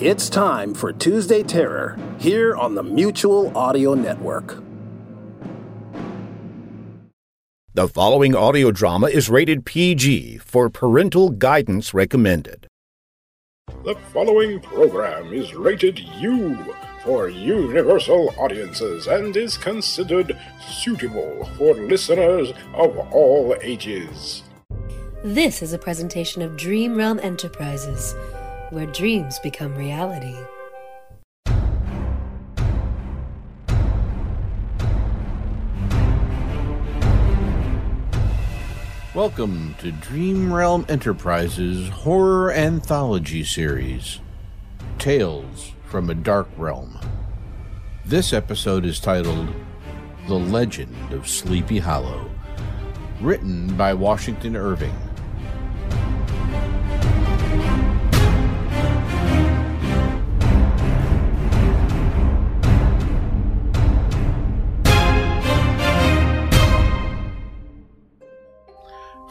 It's time for Tuesday Terror here on the Mutual Audio Network. The following audio drama is rated PG for parental guidance recommended. The following program is rated U for universal audiences and is considered suitable for listeners of all ages. This is a presentation of Dream Realm Enterprises, where dreams become reality. Welcome to Dream Realm Enterprises Horror Anthology Series Tales from a Dark Realm. This episode is titled The Legend of Sleepy Hollow, written by Washington Irving.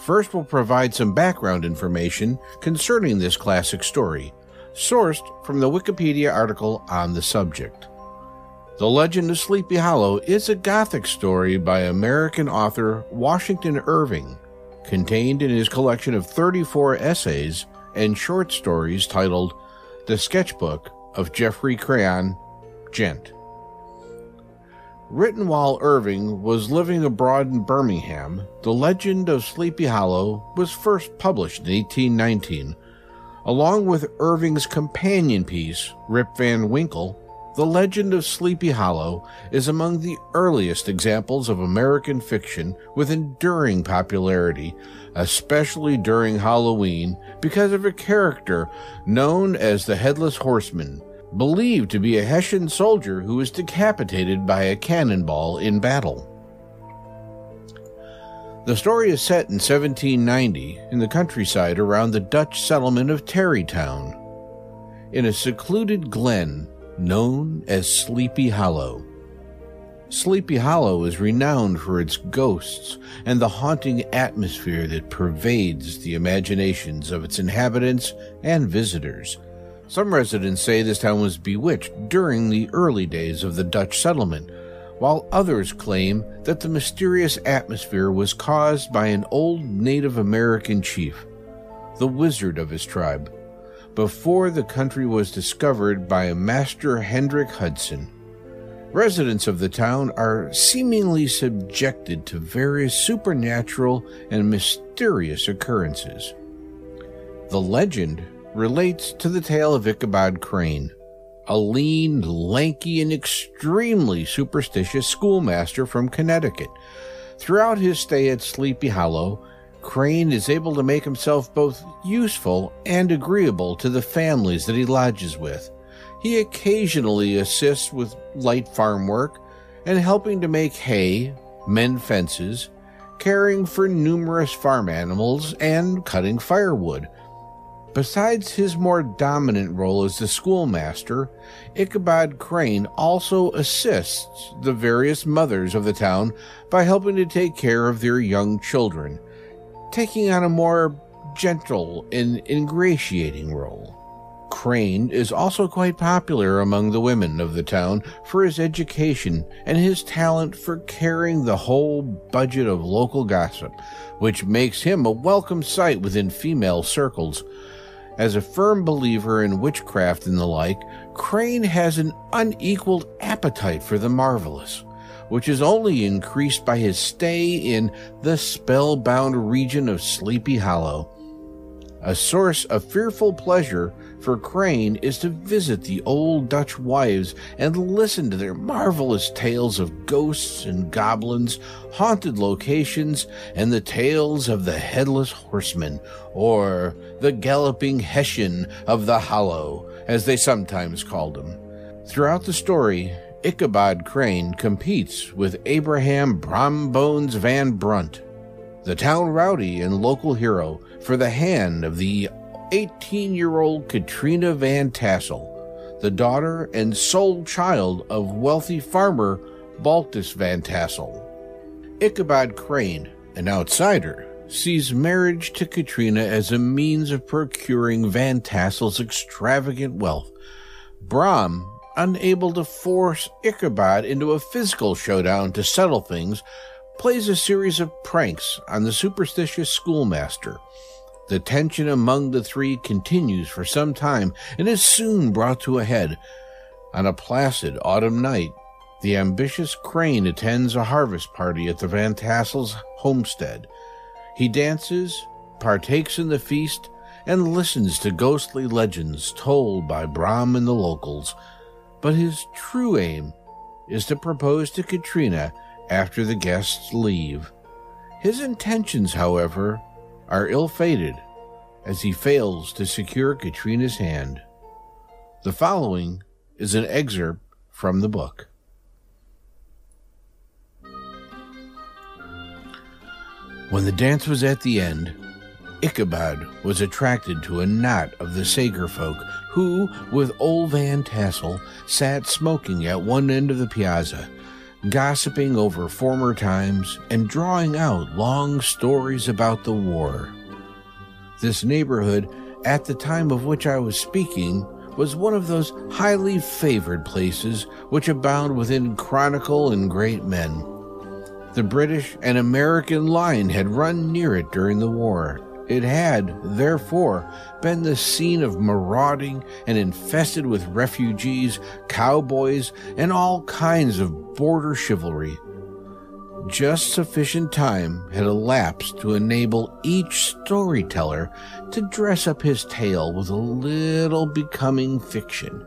First, we'll provide some background information concerning this classic story, sourced from the Wikipedia article on the subject. The Legend of Sleepy Hollow is a Gothic story by American author Washington Irving, contained in his collection of 34 essays and short stories titled The Sketchbook of Geoffrey Crayon, Gent. Written while Irving was living abroad in Birmingham, The Legend of Sleepy Hollow was first published in 1819. Along with Irving's companion piece, Rip Van Winkle, The Legend of Sleepy Hollow is among the earliest examples of American fiction with enduring popularity, especially during Halloween because of a character known as the Headless Horseman believed to be a Hessian soldier who was decapitated by a cannonball in battle. The story is set in 1790 in the countryside around the Dutch settlement of Tarrytown, in a secluded glen known as Sleepy Hollow. Sleepy Hollow is renowned for its ghosts and the haunting atmosphere that pervades the imaginations of its inhabitants and visitors some residents say this town was bewitched during the early days of the Dutch settlement, while others claim that the mysterious atmosphere was caused by an old Native American chief, the wizard of his tribe, before the country was discovered by Master Hendrik Hudson. Residents of the town are seemingly subjected to various supernatural and mysterious occurrences. The legend relates to the tale of Ichabod Crane, a lean, lanky, and extremely superstitious schoolmaster from Connecticut. Throughout his stay at Sleepy Hollow, Crane is able to make himself both useful and agreeable to the families that he lodges with. He occasionally assists with light farm work and helping to make hay, mend fences, caring for numerous farm animals, and cutting firewood. Besides his more dominant role as the schoolmaster, Ichabod Crane also assists the various mothers of the town by helping to take care of their young children, taking on a more gentle and ingratiating role. Crane is also quite popular among the women of the town for his education and his talent for carrying the whole budget of local gossip, which makes him a welcome sight within female circles. As a firm believer in witchcraft and the like, Crane has an unequaled appetite for the marvelous, which is only increased by his stay in the spellbound region of Sleepy Hollow. A source of fearful pleasure for Crane is to visit the old Dutch wives and listen to their marvelous tales of ghosts and goblins, haunted locations, and the tales of the headless horseman, or the galloping Hessian of the Hollow, as they sometimes called him. Throughout the story, Ichabod Crane competes with Abraham Brom Bones Van Brunt, the town rowdy and local hero, for the hand of the 18 year old Katrina Van Tassel, the daughter and sole child of wealthy farmer Baltus Van Tassel. Ichabod Crane, an outsider, sees marriage to Katrina as a means of procuring Van Tassel's extravagant wealth. Brom, unable to force Ichabod into a physical showdown to settle things, plays a series of pranks on the superstitious schoolmaster. The tension among the three continues for some time and is soon brought to a head. On a placid autumn night, the ambitious Crane attends a harvest party at the Van Tassel's homestead. He dances, partakes in the feast, and listens to ghostly legends told by Brom and the locals. But his true aim is to propose to Katrina after the guests leave. His intentions, however, are ill fated as he fails to secure Katrina's hand. The following is an excerpt from the book. When the dance was at the end, Ichabod was attracted to a knot of the Sager folk who, with old Van Tassel, sat smoking at one end of the piazza, gossiping over former times and drawing out long stories about the war. This neighborhood, at the time of which I was speaking, was one of those highly favored places which abound within chronicle and great men. The British and American line had run near it during the war. It had, therefore, been the scene of marauding and infested with refugees, cowboys, and all kinds of border chivalry. Just sufficient time had elapsed to enable each storyteller to dress up his tale with a little becoming fiction.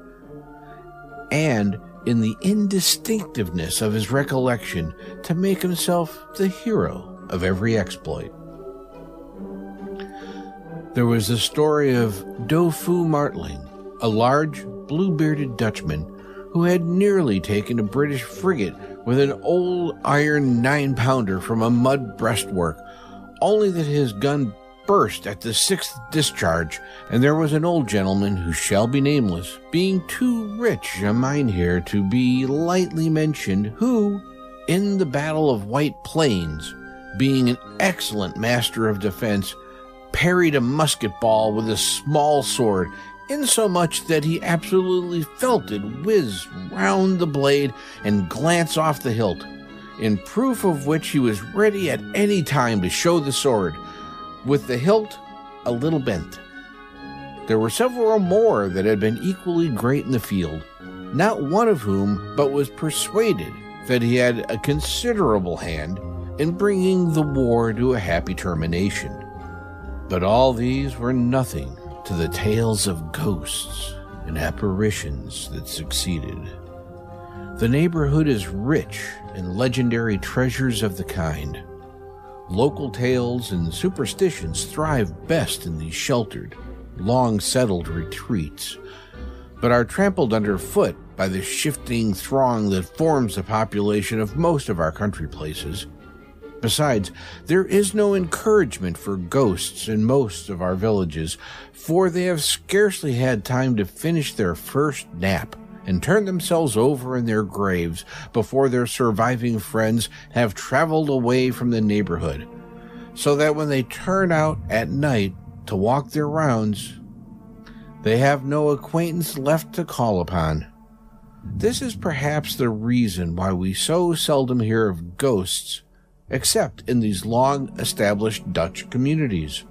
And in the indistinctiveness of his recollection to make himself the hero of every exploit. There was the story of Doffue Martling, a large, blue bearded Dutchman who had nearly taken a British frigate with an old iron nine pounder from a mud breastwork, only that his gun burst at the sixth discharge, and there was an old gentleman who shall be nameless, being too rich a mynheer to be lightly mentioned, who, in the Battle of White Plains, being an excellent master of defense, parried a musket ball with a small sword, insomuch that he absolutely felt it whiz round the blade and glance off the hilt, in proof of which he was ready at any time to show the sword with the hilt a little bent. There were several more that had been equally great in the field, not one of whom but was persuaded that he had a considerable hand in bringing the war to a happy termination. But all these were nothing to the tales of ghosts and apparitions that succeeded. The neighborhood is rich in legendary treasures of the kind. Local tales and superstitions thrive best in these sheltered, long settled retreats, but are trampled underfoot by the shifting throng that forms the population of most of our country places. Besides, there is no encouragement for ghosts in most of our villages, for they have scarcely had time to finish their first nap and turn themselves over in their graves before their surviving friends have traveled away from the neighborhood, so that when they turn out at night to walk their rounds, they have no acquaintance left to call upon. This is perhaps the reason why we so seldom hear of ghosts, except in these long established Dutch communities.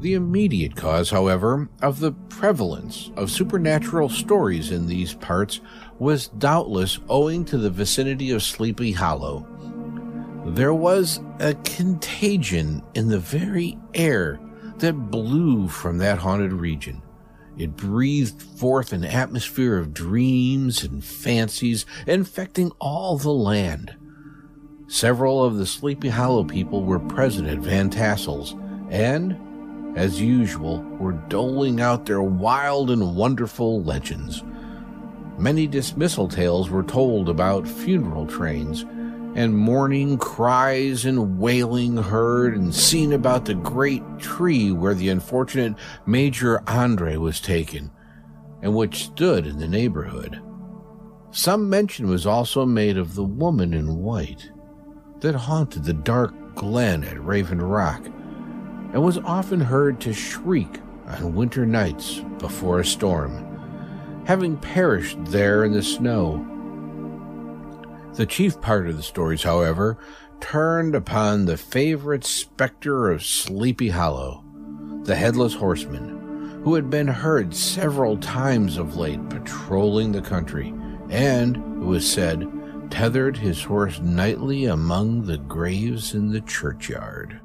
The immediate cause, however, of the prevalence of supernatural stories in these parts was doubtless owing to the vicinity of Sleepy Hollow. There was a contagion in the very air that blew from that haunted region. It breathed forth an atmosphere of dreams and fancies, infecting all the land. Several of the Sleepy Hollow people were present at Van Tassel's, and as usual, were doling out their wild and wonderful legends. Many dismissal tales were told about funeral trains, and mourning cries and wailing heard and seen about the great tree where the unfortunate Major Andre was taken, and which stood in the neighborhood. Some mention was also made of the woman in white that haunted the dark glen at Raven Rock and was often heard to shriek on winter nights before a storm, having perished there in the snow. The chief part of the stories, however, turned upon the favorite specter of Sleepy Hollow, the headless horseman, who had been heard several times of late patrolling the country and, it was said, tethered his horse nightly among the graves in the churchyard.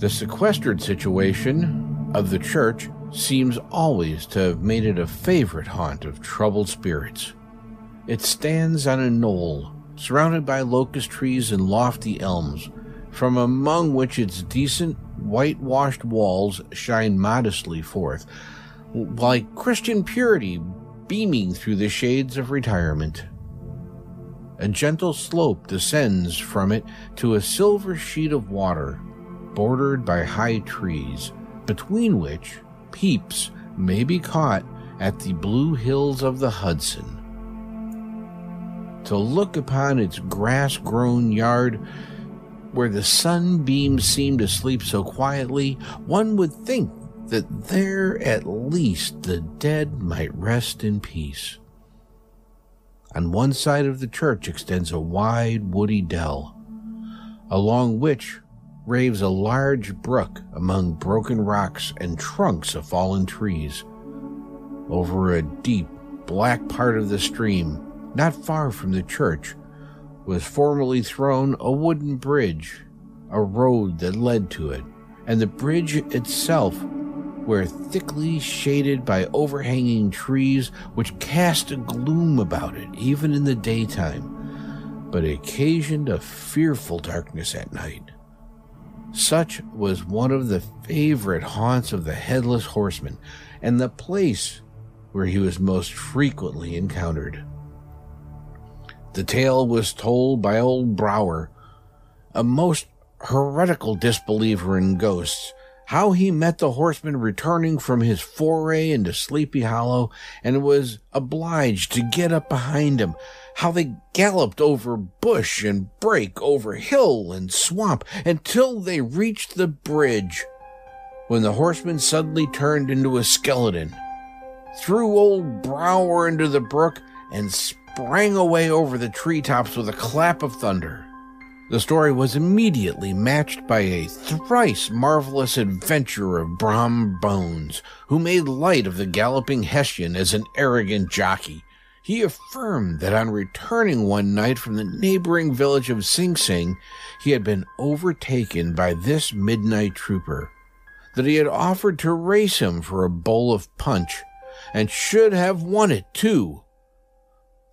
The sequestered situation of the church seems always to have made it a favorite haunt of troubled spirits. It stands on a knoll, surrounded by locust trees and lofty elms, from among which its decent whitewashed walls shine modestly forth, like Christian purity beaming through the shades of retirement. A gentle slope descends from it to a silver sheet of water, bordered by high trees, between which peeps may be caught at the blue hills of the Hudson. To look upon its grass grown yard, where the sunbeams seem to sleep so quietly, one would think that there at least the dead might rest in peace. On one side of the church extends a wide woody dell, along which raves a large brook among broken rocks and trunks of fallen trees. Over a deep, black part of the stream, not far from the church, was formerly thrown a wooden bridge, a road that led to it, and the bridge itself were thickly shaded by overhanging trees which cast a gloom about it even in the daytime, but occasioned a fearful darkness at night. Such was one of the favorite haunts of the headless horseman, and the place where he was most frequently encountered. The tale was told by old Brouwer, a most heretical disbeliever in ghosts, how he met the horseman returning from his foray into Sleepy Hollow and was obliged to get up behind him, how they galloped over bush and brake, over hill and swamp, until they reached the bridge, when the horseman suddenly turned into a skeleton, threw old Brouwer into the brook, and sprang away over the treetops with a clap of thunder. The story was immediately matched by a thrice marvelous adventure of Brom Bones, who made light of the galloping Hessian as an arrogant jockey. He affirmed that on returning one night from the neighboring village of Sing Sing, he had been overtaken by this midnight trooper, that he had offered to race him for a bowl of punch, and should have won it too.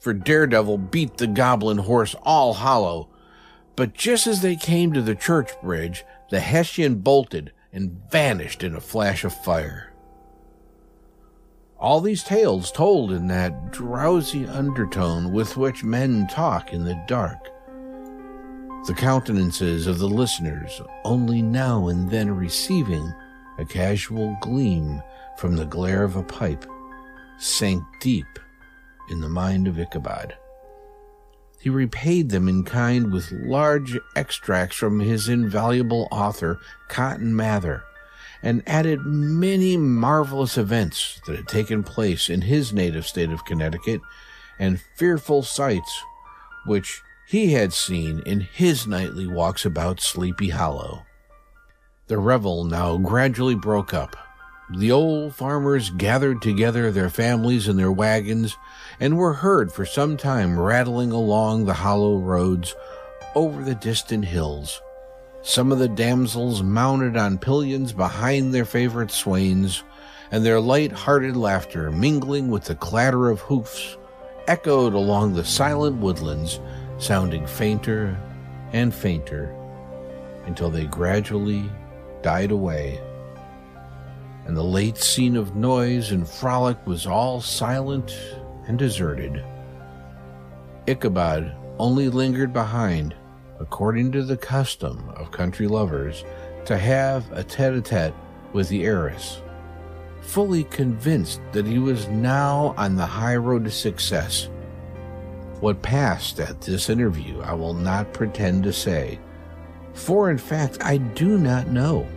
For Daredevil beat the goblin horse all hollow but just as they came to the church bridge, the Hessian bolted and vanished in a flash of fire. All these tales told in that drowsy undertone with which men talk in the dark. The countenances of the listeners only now and then receiving a casual gleam from the glare of a pipe sank deep in the mind of Ichabod. He repaid them in kind with large extracts from his invaluable author, Cotton Mather, and added many marvelous events that had taken place in his native state of Connecticut and fearful sights which he had seen in his nightly walks about Sleepy Hollow. The revel now gradually broke up. The old farmers gathered together their families and their wagons and were heard for some time rattling along the hollow roads over the distant hills. Some of the damsels mounted on pillions behind their favorite swains, and their light hearted laughter, mingling with the clatter of hoofs, echoed along the silent woodlands, sounding fainter and fainter until they gradually died away. And the late scene of noise and frolic was all silent and deserted. Ichabod only lingered behind, according to the custom of country lovers, to have a tete a tete with the heiress, fully convinced that he was now on the high road to success. What passed at this interview, I will not pretend to say, for in fact I do not know.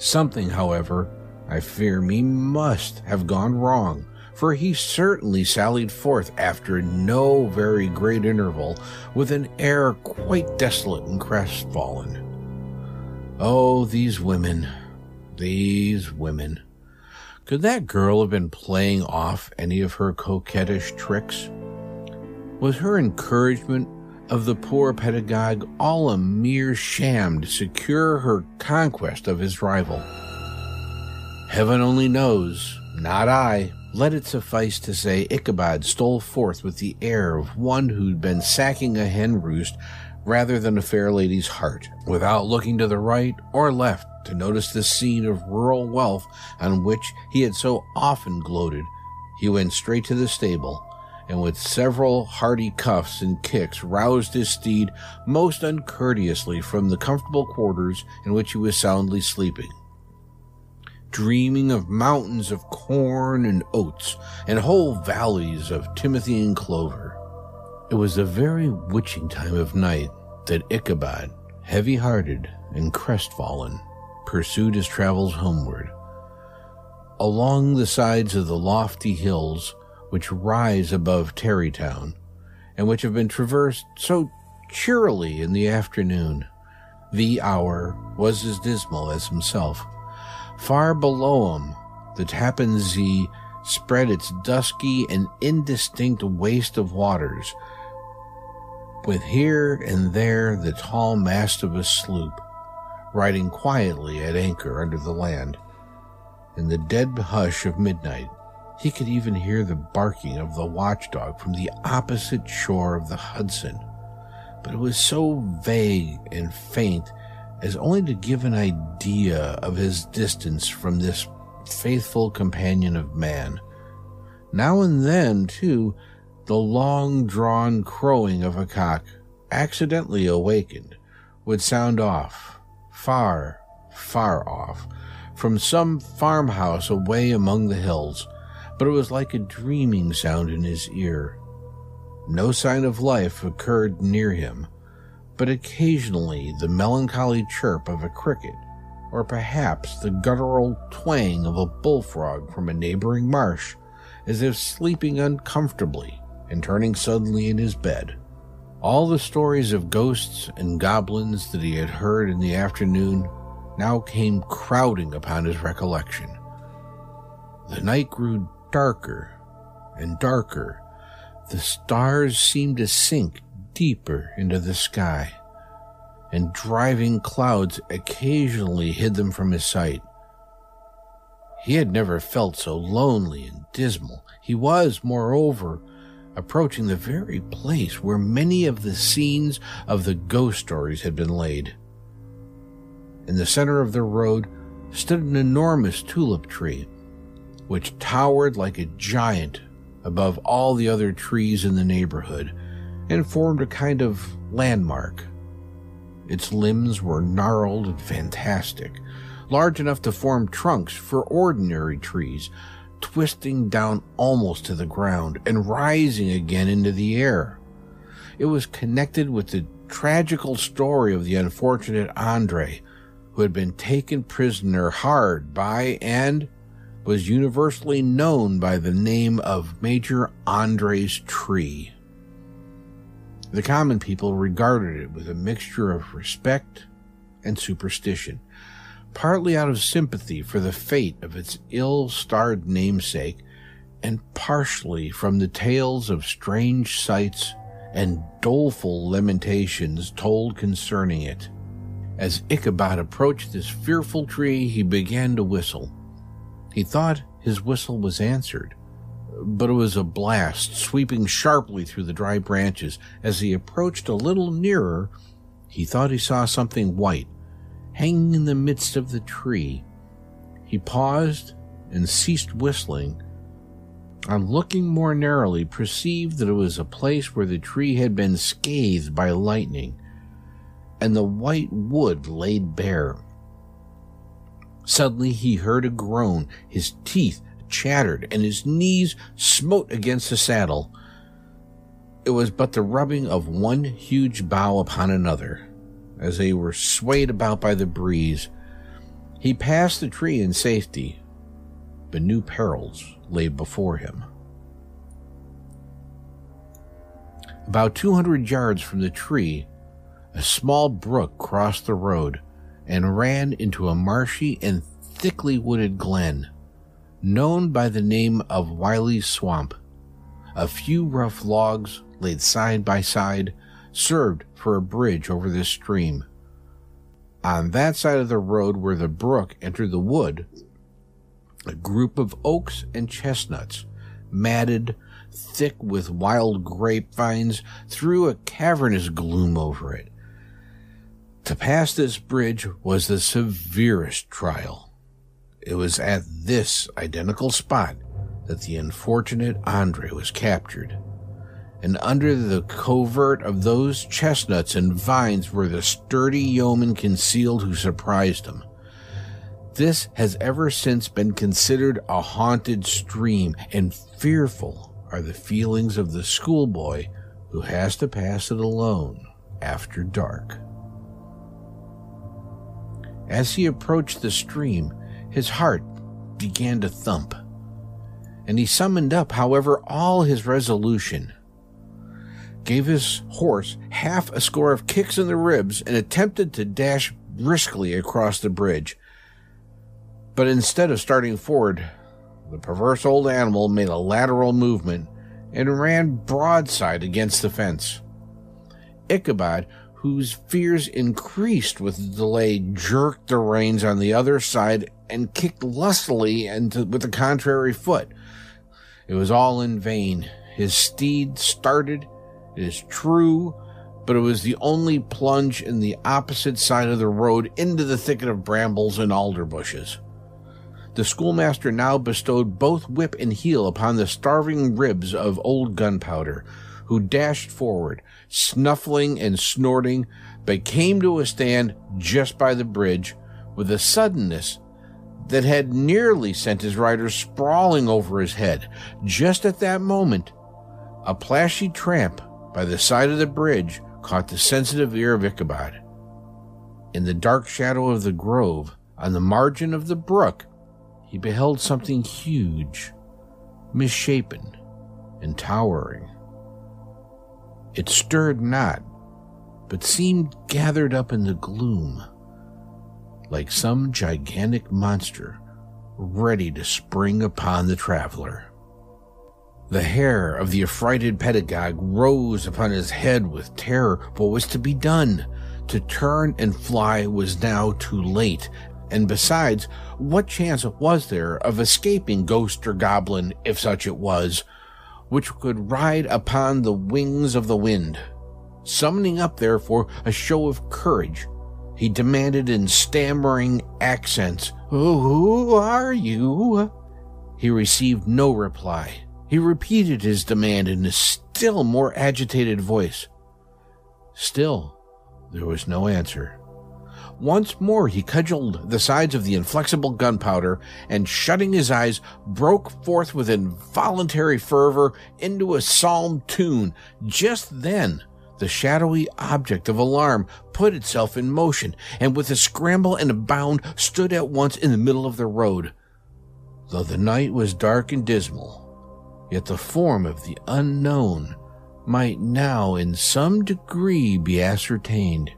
Something, however, I fear me must have gone wrong, for he certainly sallied forth after no very great interval with an air quite desolate and crestfallen. Oh, these women, these women. Could that girl have been playing off any of her coquettish tricks? Was her encouragement of the poor pedagogue all a mere sham to secure her conquest of his rival. Heaven only knows, not I. Let it suffice to say Ichabod stole forth with the air of one who'd been sacking a hen roost rather than a fair lady's heart, without looking to the right or left to notice the scene of rural wealth on which he had so often gloated. He went straight to the stable, and with several hearty cuffs and kicks roused his steed most uncourteously from the comfortable quarters in which he was soundly sleeping. Dreaming of mountains of corn and oats and whole valleys of timothy and clover. It was a very witching time of night that Ichabod, heavy hearted and crestfallen, pursued his travels homeward. Along the sides of the lofty hills which rise above Tarrytown, and which have been traversed so cheerily in the afternoon. The hour was as dismal as himself. Far below him, the Tappan Zee spread its dusky and indistinct waste of waters, with here and there the tall mast of a sloop, riding quietly at anchor under the land. In the dead hush of midnight, he could even hear the barking of the watchdog from the opposite shore of the Hudson, but it was so vague and faint as only to give an idea of his distance from this faithful companion of man. Now and then, too, the long drawn crowing of a cock, accidentally awakened, would sound off, far, far off, from some farmhouse away among the hills but it was like a dreaming sound in his ear. No sign of life occurred near him, but occasionally the melancholy chirp of a cricket, or perhaps the guttural twang of a bullfrog from a neighboring marsh, as if sleeping uncomfortably and turning suddenly in his bed. All the stories of ghosts and goblins that he had heard in the afternoon now came crowding upon his recollection. The night grew darker and darker. The stars seemed to sink deeper into the sky, and driving clouds occasionally hid them from his sight. He had never felt so lonely and dismal. He was, moreover, approaching the very place where many of the scenes of the ghost stories had been laid. In the center of the road stood an enormous tulip tree which towered like a giant above all the other trees in the neighborhood and formed a kind of landmark. Its limbs were gnarled and fantastic, large enough to form trunks for ordinary trees, twisting down almost to the ground and rising again into the air. It was connected with the tragical story of the unfortunate Andre, who had been taken prisoner hard by and was universally known by the name of Major Andre's Tree. The common people regarded it with a mixture of respect and superstition, partly out of sympathy for the fate of its ill starred namesake, and partially from the tales of strange sights and doleful lamentations told concerning it. As Ichabod approached this fearful tree, he began to whistle. He thought his whistle was answered, but it was a blast sweeping sharply through the dry branches. As he approached a little nearer, he thought he saw something white hanging in the midst of the tree. He paused and ceased whistling, on looking more narrowly, perceived that it was a place where the tree had been scathed by lightning, and the white wood laid bare. Suddenly he heard a groan, his teeth chattered, and his knees smote against the saddle. It was but the rubbing of one huge bough upon another, as they were swayed about by the breeze. He passed the tree in safety, but new perils lay before him. About 200 yards from the tree, a small brook crossed the road and ran into a marshy and thickly wooded glen, known by the name of Wiley's Swamp. A few rough logs, laid side by side, served for a bridge over this stream. On that side of the road where the brook entered the wood, a group of oaks and chestnuts, matted, thick with wild grapevines, threw a cavernous gloom over it. To pass this bridge was the severest trial. It was at this identical spot that the unfortunate Andre was captured. And under the covert of those chestnuts and vines were the sturdy yeomen concealed who surprised him. This has ever since been considered a haunted stream, and fearful are the feelings of the schoolboy who has to pass it alone after dark. As he approached the stream, his heart began to thump, and he summoned up, however, all his resolution, gave his horse half a score of kicks in the ribs, and attempted to dash briskly across the bridge. But instead of starting forward, the perverse old animal made a lateral movement and ran broadside against the fence. Ichabod, whose fears increased with the delay, jerked the reins on the other side and kicked lustily into, with the contrary foot. It was all in vain. His steed started, it is true, but it was the only plunge in the opposite side of the road into the thicket of brambles and alder bushes. The schoolmaster now bestowed both whip and heel upon the starving ribs of old Gunpowder, who dashed forward, snuffling and snorting, but came to a stand just by the bridge with a suddenness that had nearly sent his rider sprawling over his head. Just at that moment, a plashy tramp by the side of the bridge caught the sensitive ear of Ichabod. In the dark shadow of the grove, on the margin of the brook, he beheld something huge, misshapen, and towering. It stirred not, but seemed gathered up in the gloom, like some gigantic monster ready to spring upon the traveler. The hair of the affrighted pedagogue rose upon his head with terror. What was to be done? To turn and fly was now too late, and besides, what chance was there of escaping ghost or goblin, if such it was, which could ride upon the wings of the wind? Summoning up, therefore, a show of courage, he demanded in stammering accents, Who are you? He received no reply. He repeated his demand in a still more agitated voice. Still, there was no answer. Once more he cudgeled the sides of the inflexible gunpowder, and shutting his eyes, broke forth with involuntary fervor into a psalm tune. Just then, the shadowy object of alarm put itself in motion, and with a scramble and a bound stood at once in the middle of the road. Though the night was dark and dismal, yet the form of the unknown might now in some degree be ascertained.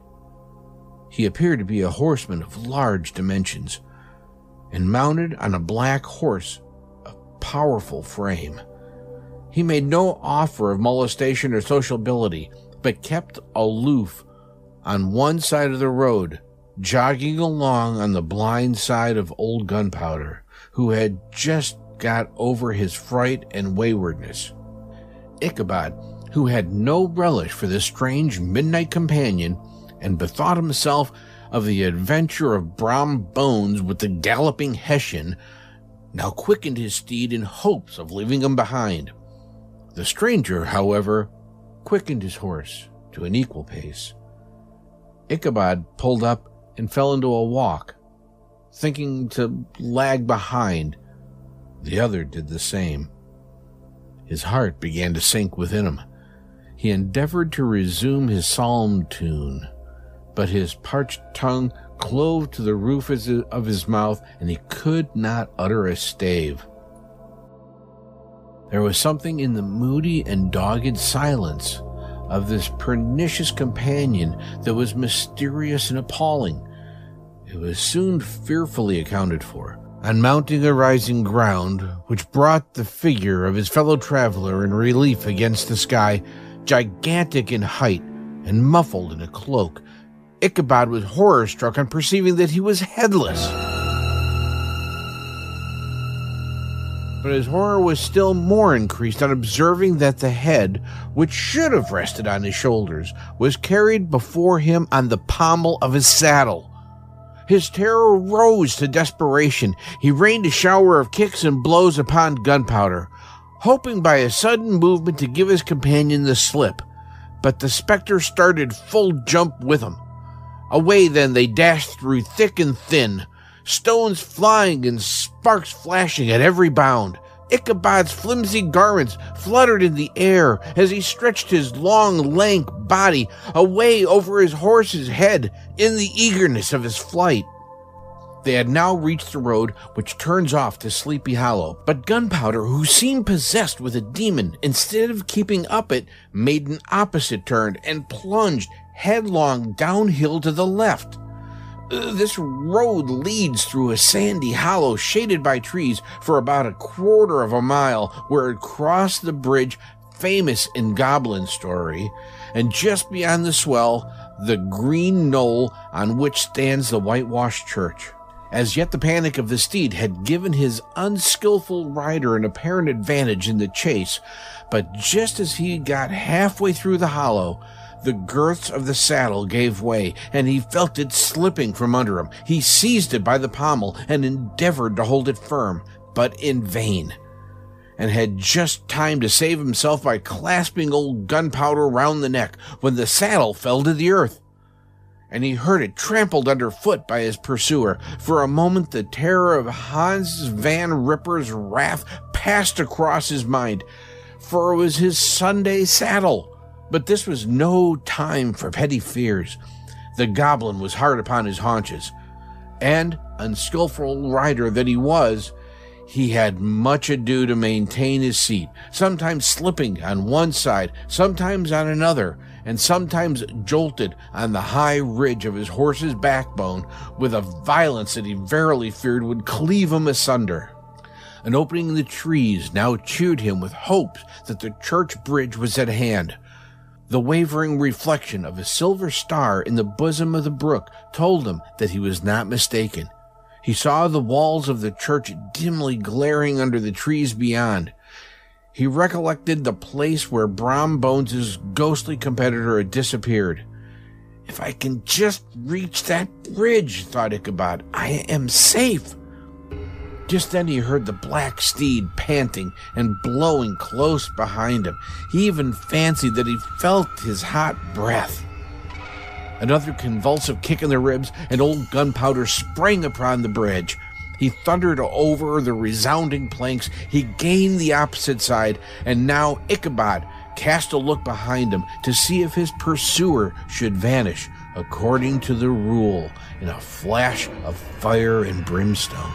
He appeared to be a horseman of large dimensions, and mounted on a black horse of powerful frame. He made no offer of molestation or sociability, but kept aloof on one side of the road, jogging along on the blind side of old Gunpowder, who had just got over his fright and waywardness. Ichabod, who had no relish for this strange midnight companion, and bethought himself of the adventure of Brom Bones with the galloping Hessian, now quickened his steed in hopes of leaving him behind. The stranger, however, quickened his horse to an equal pace. Ichabod pulled up and fell into a walk, thinking to lag behind. The other did the same. His heart began to sink within him. He endeavored to resume his psalm tune, but his parched tongue clove to the roof of his mouth, and he could not utter a stave. There was something in the moody and dogged silence of this pernicious companion that was mysterious and appalling. It was soon fearfully accounted for. On mounting a rising ground, which brought the figure of his fellow traveler in relief against the sky, gigantic in height and muffled in a cloak, Ichabod was horror struck on perceiving that he was headless. But his horror was still more increased on observing that the head, which should have rested on his shoulders, was carried before him on the pommel of his saddle. His terror rose to desperation. He rained a shower of kicks and blows upon gunpowder, hoping by a sudden movement to give his companion the slip. But the spectre started full jump with him. Away then they dashed through thick and thin, stones flying and sparks flashing at every bound. Ichabod's flimsy garments fluttered in the air as he stretched his long, lank body away over his horse's head in the eagerness of his flight. They had now reached the road which turns off to Sleepy Hollow, but Gunpowder, who seemed possessed with a demon, instead of keeping up it, made an opposite turn and plunged headlong downhill to the left. This road leads through a sandy hollow shaded by trees for about a quarter of a mile, where it crossed the bridge famous in goblin story, and just beyond the swell, the green knoll on which stands the whitewashed church. As yet, the panic of the steed had given his unskilful rider an apparent advantage in the chase, but just as he got halfway through the hollow, the girths of the saddle gave way, and he felt it slipping from under him. He seized it by the pommel and endeavored to hold it firm, but in vain, and had just time to save himself by clasping old gunpowder round the neck when the saddle fell to the earth. And he heard it trampled underfoot by his pursuer. For a moment, the terror of Hans Van Ripper's wrath passed across his mind, for it was his Sunday saddle but this was no time for petty fears. The goblin was hard upon his haunches, and, unskilful rider that he was, he had much ado to maintain his seat, sometimes slipping on one side, sometimes on another, and sometimes jolted on the high ridge of his horse's backbone with a violence that he verily feared would cleave him asunder. An opening in the trees now cheered him with hopes that the church bridge was at hand. The wavering reflection of a silver star in the bosom of the brook told him that he was not mistaken. He saw the walls of the church dimly glaring under the trees beyond. He recollected the place where Brom Bones's ghostly competitor had disappeared. If I can just reach that bridge, thought Ichabod, I am safe. Just then he heard the black steed panting and blowing close behind him. He even fancied that he felt his hot breath. Another convulsive kick in the ribs, and old Gunpowder sprang upon the bridge. He thundered over the resounding planks. He gained the opposite side, and now Ichabod cast a look behind him to see if his pursuer should vanish, according to the rule, in a flash of fire and brimstone.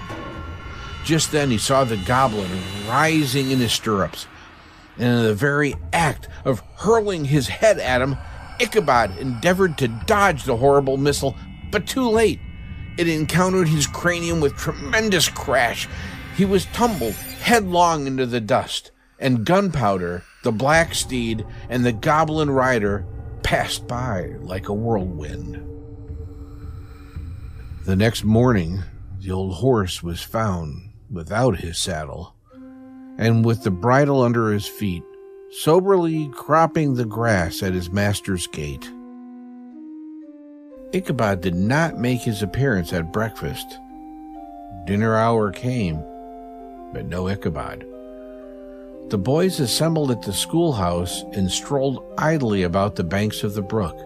Just then he saw the goblin rising in his stirrups, and in the very act of hurling his head at him, Ichabod endeavored to dodge the horrible missile, but too late. It encountered his cranium with tremendous crash. He was tumbled headlong into the dust, and gunpowder, the black steed, and the goblin rider passed by like a whirlwind. The next morning, the old horse was found without his saddle, and with the bridle under his feet, soberly cropping the grass at his master's gate. Ichabod did not make his appearance at breakfast. Dinner hour came, but no Ichabod. The boys assembled at the schoolhouse and strolled idly about the banks of the brook,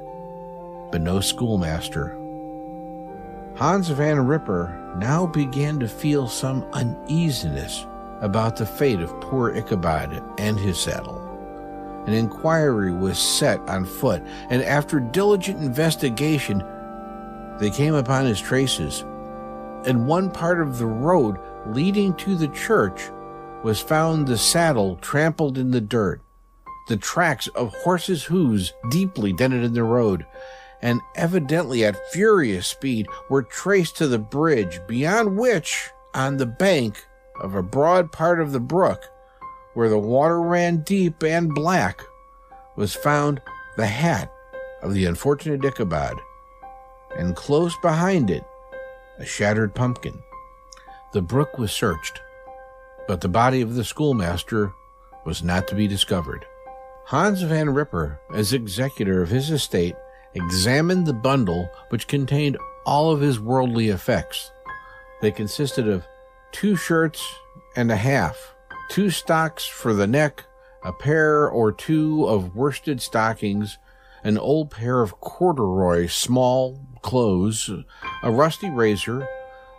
but no schoolmaster. Hans Van Ripper now began to feel some uneasiness about the fate of poor Ichabod and his saddle. An inquiry was set on foot, and after diligent investigation, they came upon his traces. In one part of the road leading to the church was found the saddle trampled in the dirt, the tracks of horses' hooves deeply dented in the road, and evidently at furious speed were traced to the bridge, beyond which, on the bank of a broad part of the brook, where the water ran deep and black, was found the hat of the unfortunate Ichabod, and close behind it, a shattered pumpkin. The brook was searched, but the body of the schoolmaster was not to be discovered. Hans Van Ripper, as executor of his estate, examined the bundle which contained all of his worldly effects. They consisted of two shirts and a half, two stocks for the neck, a pair or two of worsted stockings, an old pair of corduroy small clothes, a rusty razor,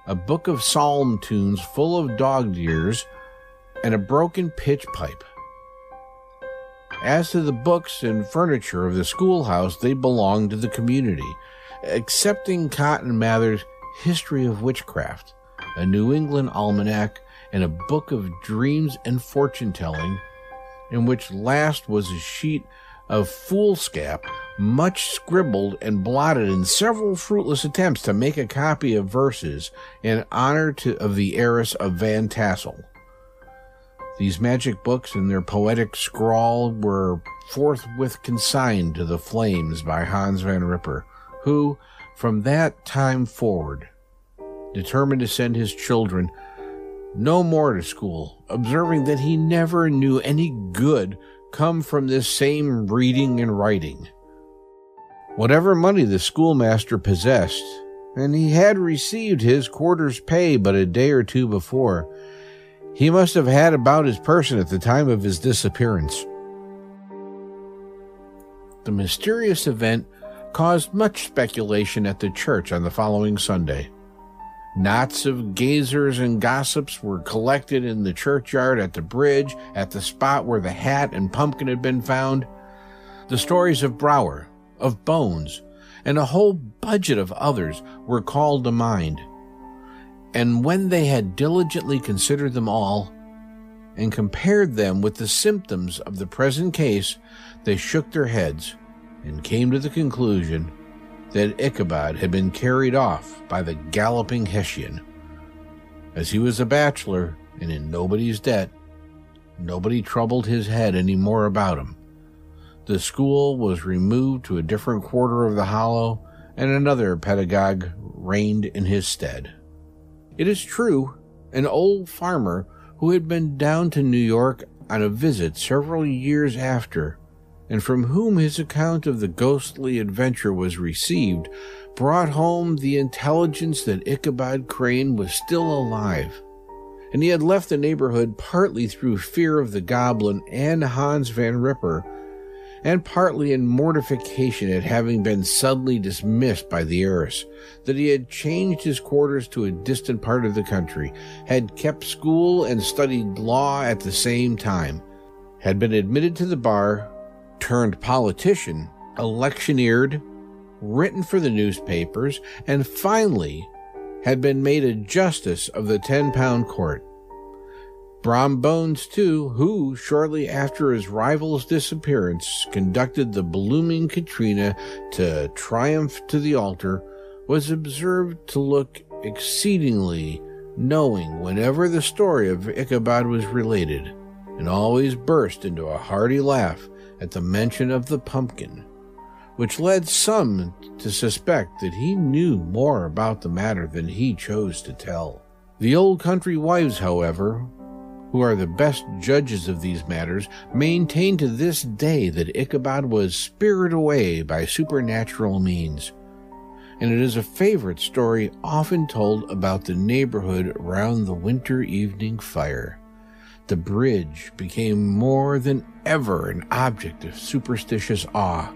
a book of psalm tunes full of dog ears, and a broken pitch pipe. As to the books and furniture of the schoolhouse, they belonged to the community, excepting Cotton Mather's History of Witchcraft, a New England almanac, and a book of dreams and fortune telling, in which last was a sheet of foolscap, much scribbled and blotted in several fruitless attempts to make a copy of verses in honor to, of the heiress of Van Tassel. These magic books and their poetic scrawl were forthwith consigned to the flames by Hans Van Ripper, who, from that time forward, determined to send his children no more to school, observing that he never knew any good come from this same reading and writing. Whatever money the schoolmaster possessed, and he had received his quarter's pay but a day or two before, he must have had about his person at the time of his disappearance. The mysterious event caused much speculation at the church on the following Sunday. Knots of gazers and gossips were collected in the churchyard, at the bridge, at the spot where the hat and pumpkin had been found. The stories of Brouwer, of Bones, and a whole budget of others were called to mind. And when they had diligently considered them all, and compared them with the symptoms of the present case, they shook their heads and came to the conclusion that Ichabod had been carried off by the galloping Hessian. As he was a bachelor and in nobody's debt, nobody troubled his head any more about him. The school was removed to a different quarter of the hollow, and another pedagogue reigned in his stead. It is true, an old farmer who had been down to New York on a visit several years after, and from whom his account of the ghostly adventure was received, brought home the intelligence that Ichabod Crane was still alive, and he had left the neighborhood partly through fear of the goblin and Hans Van Ripper, and partly in mortification at having been suddenly dismissed by the heiress, that he had changed his quarters to a distant part of the country, had kept school and studied law at the same time, had been admitted to the bar, turned politician, electioneered, written for the newspapers, and finally had been made a justice of the ten pound court. Brom Bones, too, who, shortly after his rival's disappearance, conducted the blooming Katrina to triumph to the altar, was observed to look exceedingly knowing whenever the story of Ichabod was related, and always burst into a hearty laugh at the mention of the pumpkin, which led some to suspect that he knew more about the matter than he chose to tell. The old country wives, however, who are the best judges of these matters, maintain to this day that Ichabod was spirited away by supernatural means. and it is a favorite story often told about the neighborhood around the winter evening fire. The bridge became more than ever an object of superstitious awe,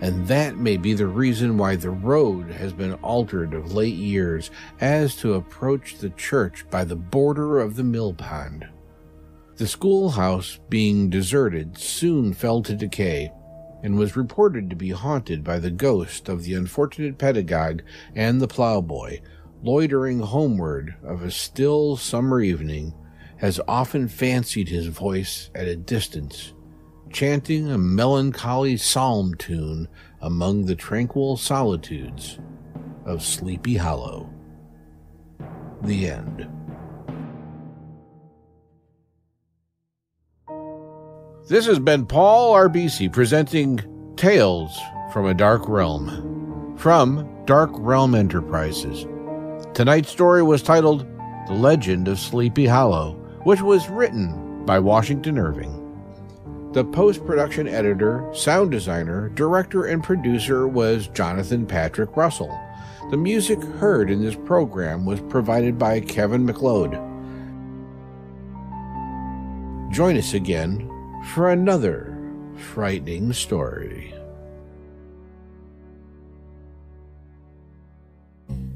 and that may be the reason why the road has been altered of late years as to approach the church by the border of the mill pond. The schoolhouse, being deserted, soon fell to decay and was reported to be haunted by the ghost of the unfortunate pedagogue and the ploughboy, loitering homeward of a still summer evening, has often fancied his voice at a distance, chanting a melancholy psalm tune among the tranquil solitudes of Sleepy Hollow. The end. This has been Paul RBC presenting Tales from a Dark Realm from Dark Realm Enterprises. Tonight's story was titled The Legend of Sleepy Hollow, which was written by Washington Irving. The post production editor, sound designer, director, and producer was Jonathan Patrick Russell. The music heard in this program was provided by Kevin MacLeod. Join us again for another frightening story.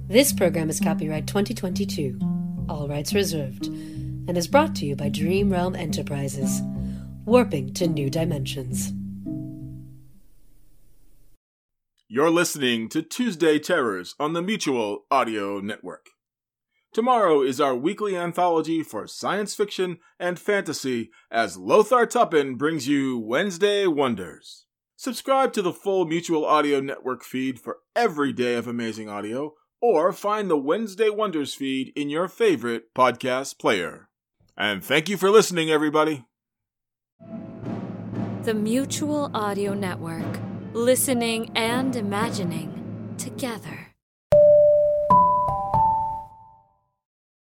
This program is copyright 2022, all rights reserved, and is brought to you by Dream Realm Enterprises, warping to new dimensions. You're listening to Tuesday Terrors on the Mutual Audio Network. Tomorrow is our weekly anthology for science fiction and fantasy as Lothar Tuppen brings you Wednesday Wonders. Subscribe to the full Mutual Audio Network feed for every day of amazing audio, or find the Wednesday Wonders feed in your favorite podcast player. And thank you for listening, everybody. The Mutual Audio Network, listening and imagining together.